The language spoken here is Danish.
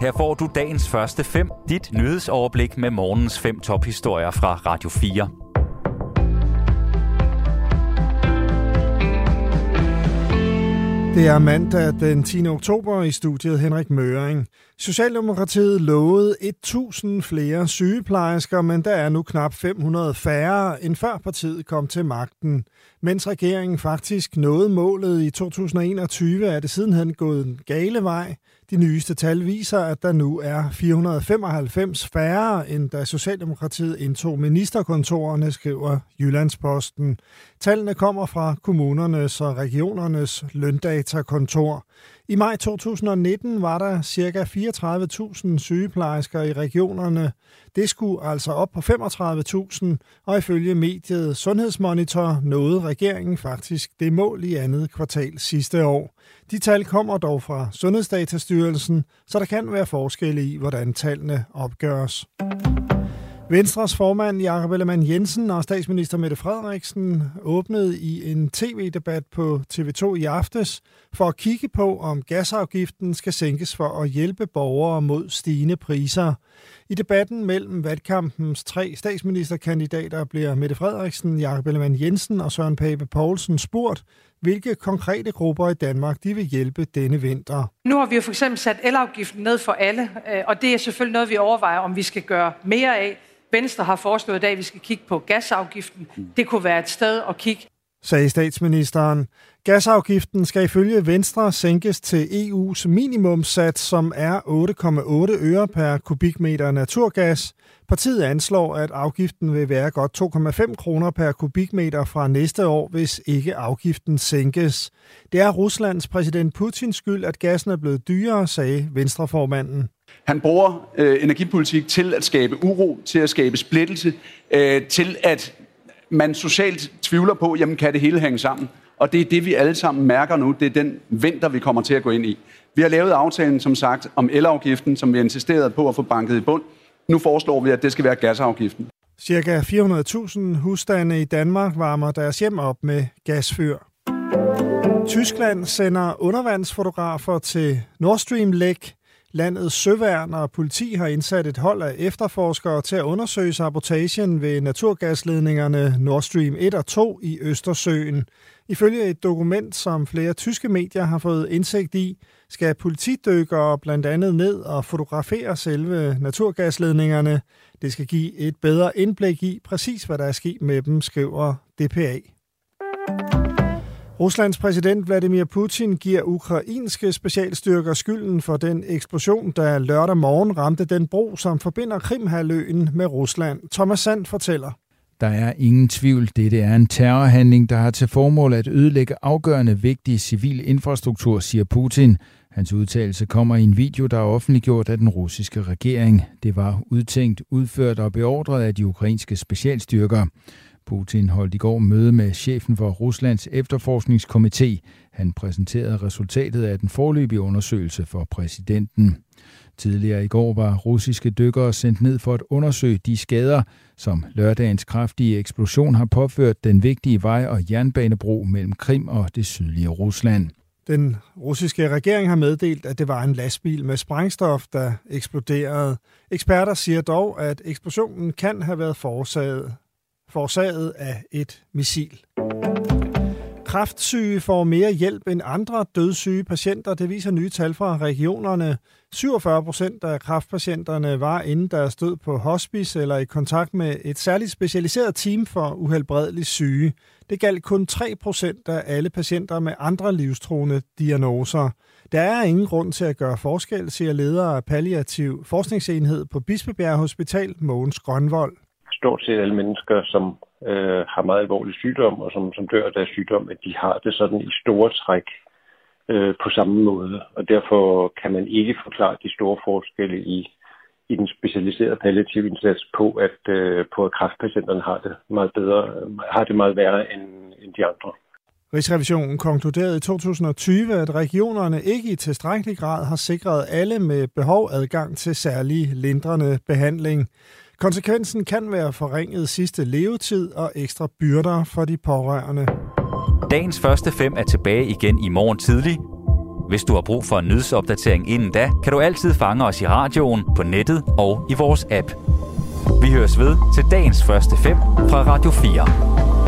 Her får du dagens første fem, dit nyhedsoverblik med morgens fem tophistorier fra Radio 4. Det er mandag den 10. oktober i studiet Henrik Møring. Socialdemokratiet lovede 1000 flere sygeplejersker, men der er nu knap 500 færre, end før partiet kom til magten. Mens regeringen faktisk nåede målet i 2021, er det sidenhen gået en gale vej. De nyeste tal viser, at der nu er 495 færre, end da Socialdemokratiet indtog ministerkontorerne, skriver Jyllandsposten. Tallene kommer fra kommunernes og regionernes løndatakontor. I maj 2019 var der ca. 34.000 sygeplejersker i regionerne. Det skulle altså op på 35.000, og ifølge mediet Sundhedsmonitor nåede regeringen faktisk det mål i andet kvartal sidste år. De tal kommer dog fra Sundhedsdatastyrelsen, så der kan være forskelle i, hvordan tallene opgøres. Venstres formand Jakob Ellemann Jensen og statsminister Mette Frederiksen åbnede i en tv-debat på TV2 i aftes for at kigge på, om gasafgiften skal sænkes for at hjælpe borgere mod stigende priser. I debatten mellem valgkampens tre statsministerkandidater bliver Mette Frederiksen, Jakob Ellemann Jensen og Søren Pape Poulsen spurgt, hvilke konkrete grupper i Danmark de vil hjælpe denne vinter. Nu har vi jo for eksempel sat elafgiften ned for alle, øh, og det er selvfølgelig noget, vi overvejer, om vi skal gøre mere af. Venstre har foreslået i dag, at vi skal kigge på gasafgiften. Det kunne være et sted at kigge. Sagde statsministeren. Gasafgiften skal ifølge Venstre sænkes til EU's minimumsats, som er 8,8 øre per kubikmeter naturgas. Partiet anslår, at afgiften vil være godt 2,5 kroner per kubikmeter fra næste år, hvis ikke afgiften sænkes. Det er Ruslands præsident Putins skyld, at gassen er blevet dyrere, sagde Venstreformanden. Han bruger øh, energipolitik til at skabe uro, til at skabe splittelse, øh, til at man socialt tvivler på, jamen kan det hele hænge sammen? Og det er det, vi alle sammen mærker nu. Det er den vinter, vi kommer til at gå ind i. Vi har lavet aftalen, som sagt, om elafgiften, som vi har insisteret på at få banket i bund. Nu foreslår vi, at det skal være gasafgiften. Cirka 400.000 husstande i Danmark varmer deres hjem op med gasfyr. Tyskland sender undervandsfotografer til Nord Stream læk Landets søværn og politi har indsat et hold af efterforskere til at undersøge sabotagen ved naturgasledningerne Nord Stream 1 og 2 i Østersøen. Ifølge et dokument, som flere tyske medier har fået indsigt i, skal politidykkere blandt andet ned og fotografere selve naturgasledningerne. Det skal give et bedre indblik i præcis, hvad der er sket med dem, skriver DPA. Ruslands præsident Vladimir Putin giver ukrainske specialstyrker skylden for den eksplosion, der lørdag morgen ramte den bro, som forbinder Krimhaløen med Rusland. Thomas Sand fortæller. Der er ingen tvivl, dette er en terrorhandling, der har til formål at ødelægge afgørende vigtig civil infrastruktur, siger Putin. Hans udtalelse kommer i en video, der er offentliggjort af den russiske regering. Det var udtænkt, udført og beordret af de ukrainske specialstyrker. Putin holdt i går møde med chefen for Ruslands efterforskningskomité. Han præsenterede resultatet af den forløbige undersøgelse for præsidenten. Tidligere i går var russiske dykkere sendt ned for at undersøge de skader, som lørdagens kraftige eksplosion har påført den vigtige vej- og jernbanebro mellem Krim og det sydlige Rusland. Den russiske regering har meddelt, at det var en lastbil med sprængstof, der eksploderede. Eksperter siger dog, at eksplosionen kan have været forårsaget forårsaget af et missil. Kraftsyge får mere hjælp end andre dødssyge patienter. Det viser nye tal fra regionerne. 47 procent af kræftpatienterne var inden deres stod på hospice eller i kontakt med et særligt specialiseret team for uhelbredeligt syge. Det galt kun 3 procent af alle patienter med andre livstruende diagnoser. Der er ingen grund til at gøre forskel, siger leder af palliativ forskningsenhed på Bispebjerg Hospital, Mogens Grønvold stort set alle mennesker, som øh, har meget alvorlig sygdom, og som, som dør af deres sygdom, at de har det sådan i store træk øh, på samme måde. Og derfor kan man ikke forklare de store forskelle i, i den specialiserede palliative indsats på, at, øh, på at kræftpatienterne har det meget bedre, har det meget værre end, end de andre. Rigsrevisionen konkluderede i 2020, at regionerne ikke i tilstrækkelig grad har sikret alle med behov adgang til særlig lindrende behandling. Konsekvensen kan være forringet sidste levetid og ekstra byrder for de pårørende. Dagens første fem er tilbage igen i morgen tidlig. Hvis du har brug for en nyhedsopdatering inden da, kan du altid fange os i radioen, på nettet og i vores app. Vi høres ved til dagens første fem fra Radio 4.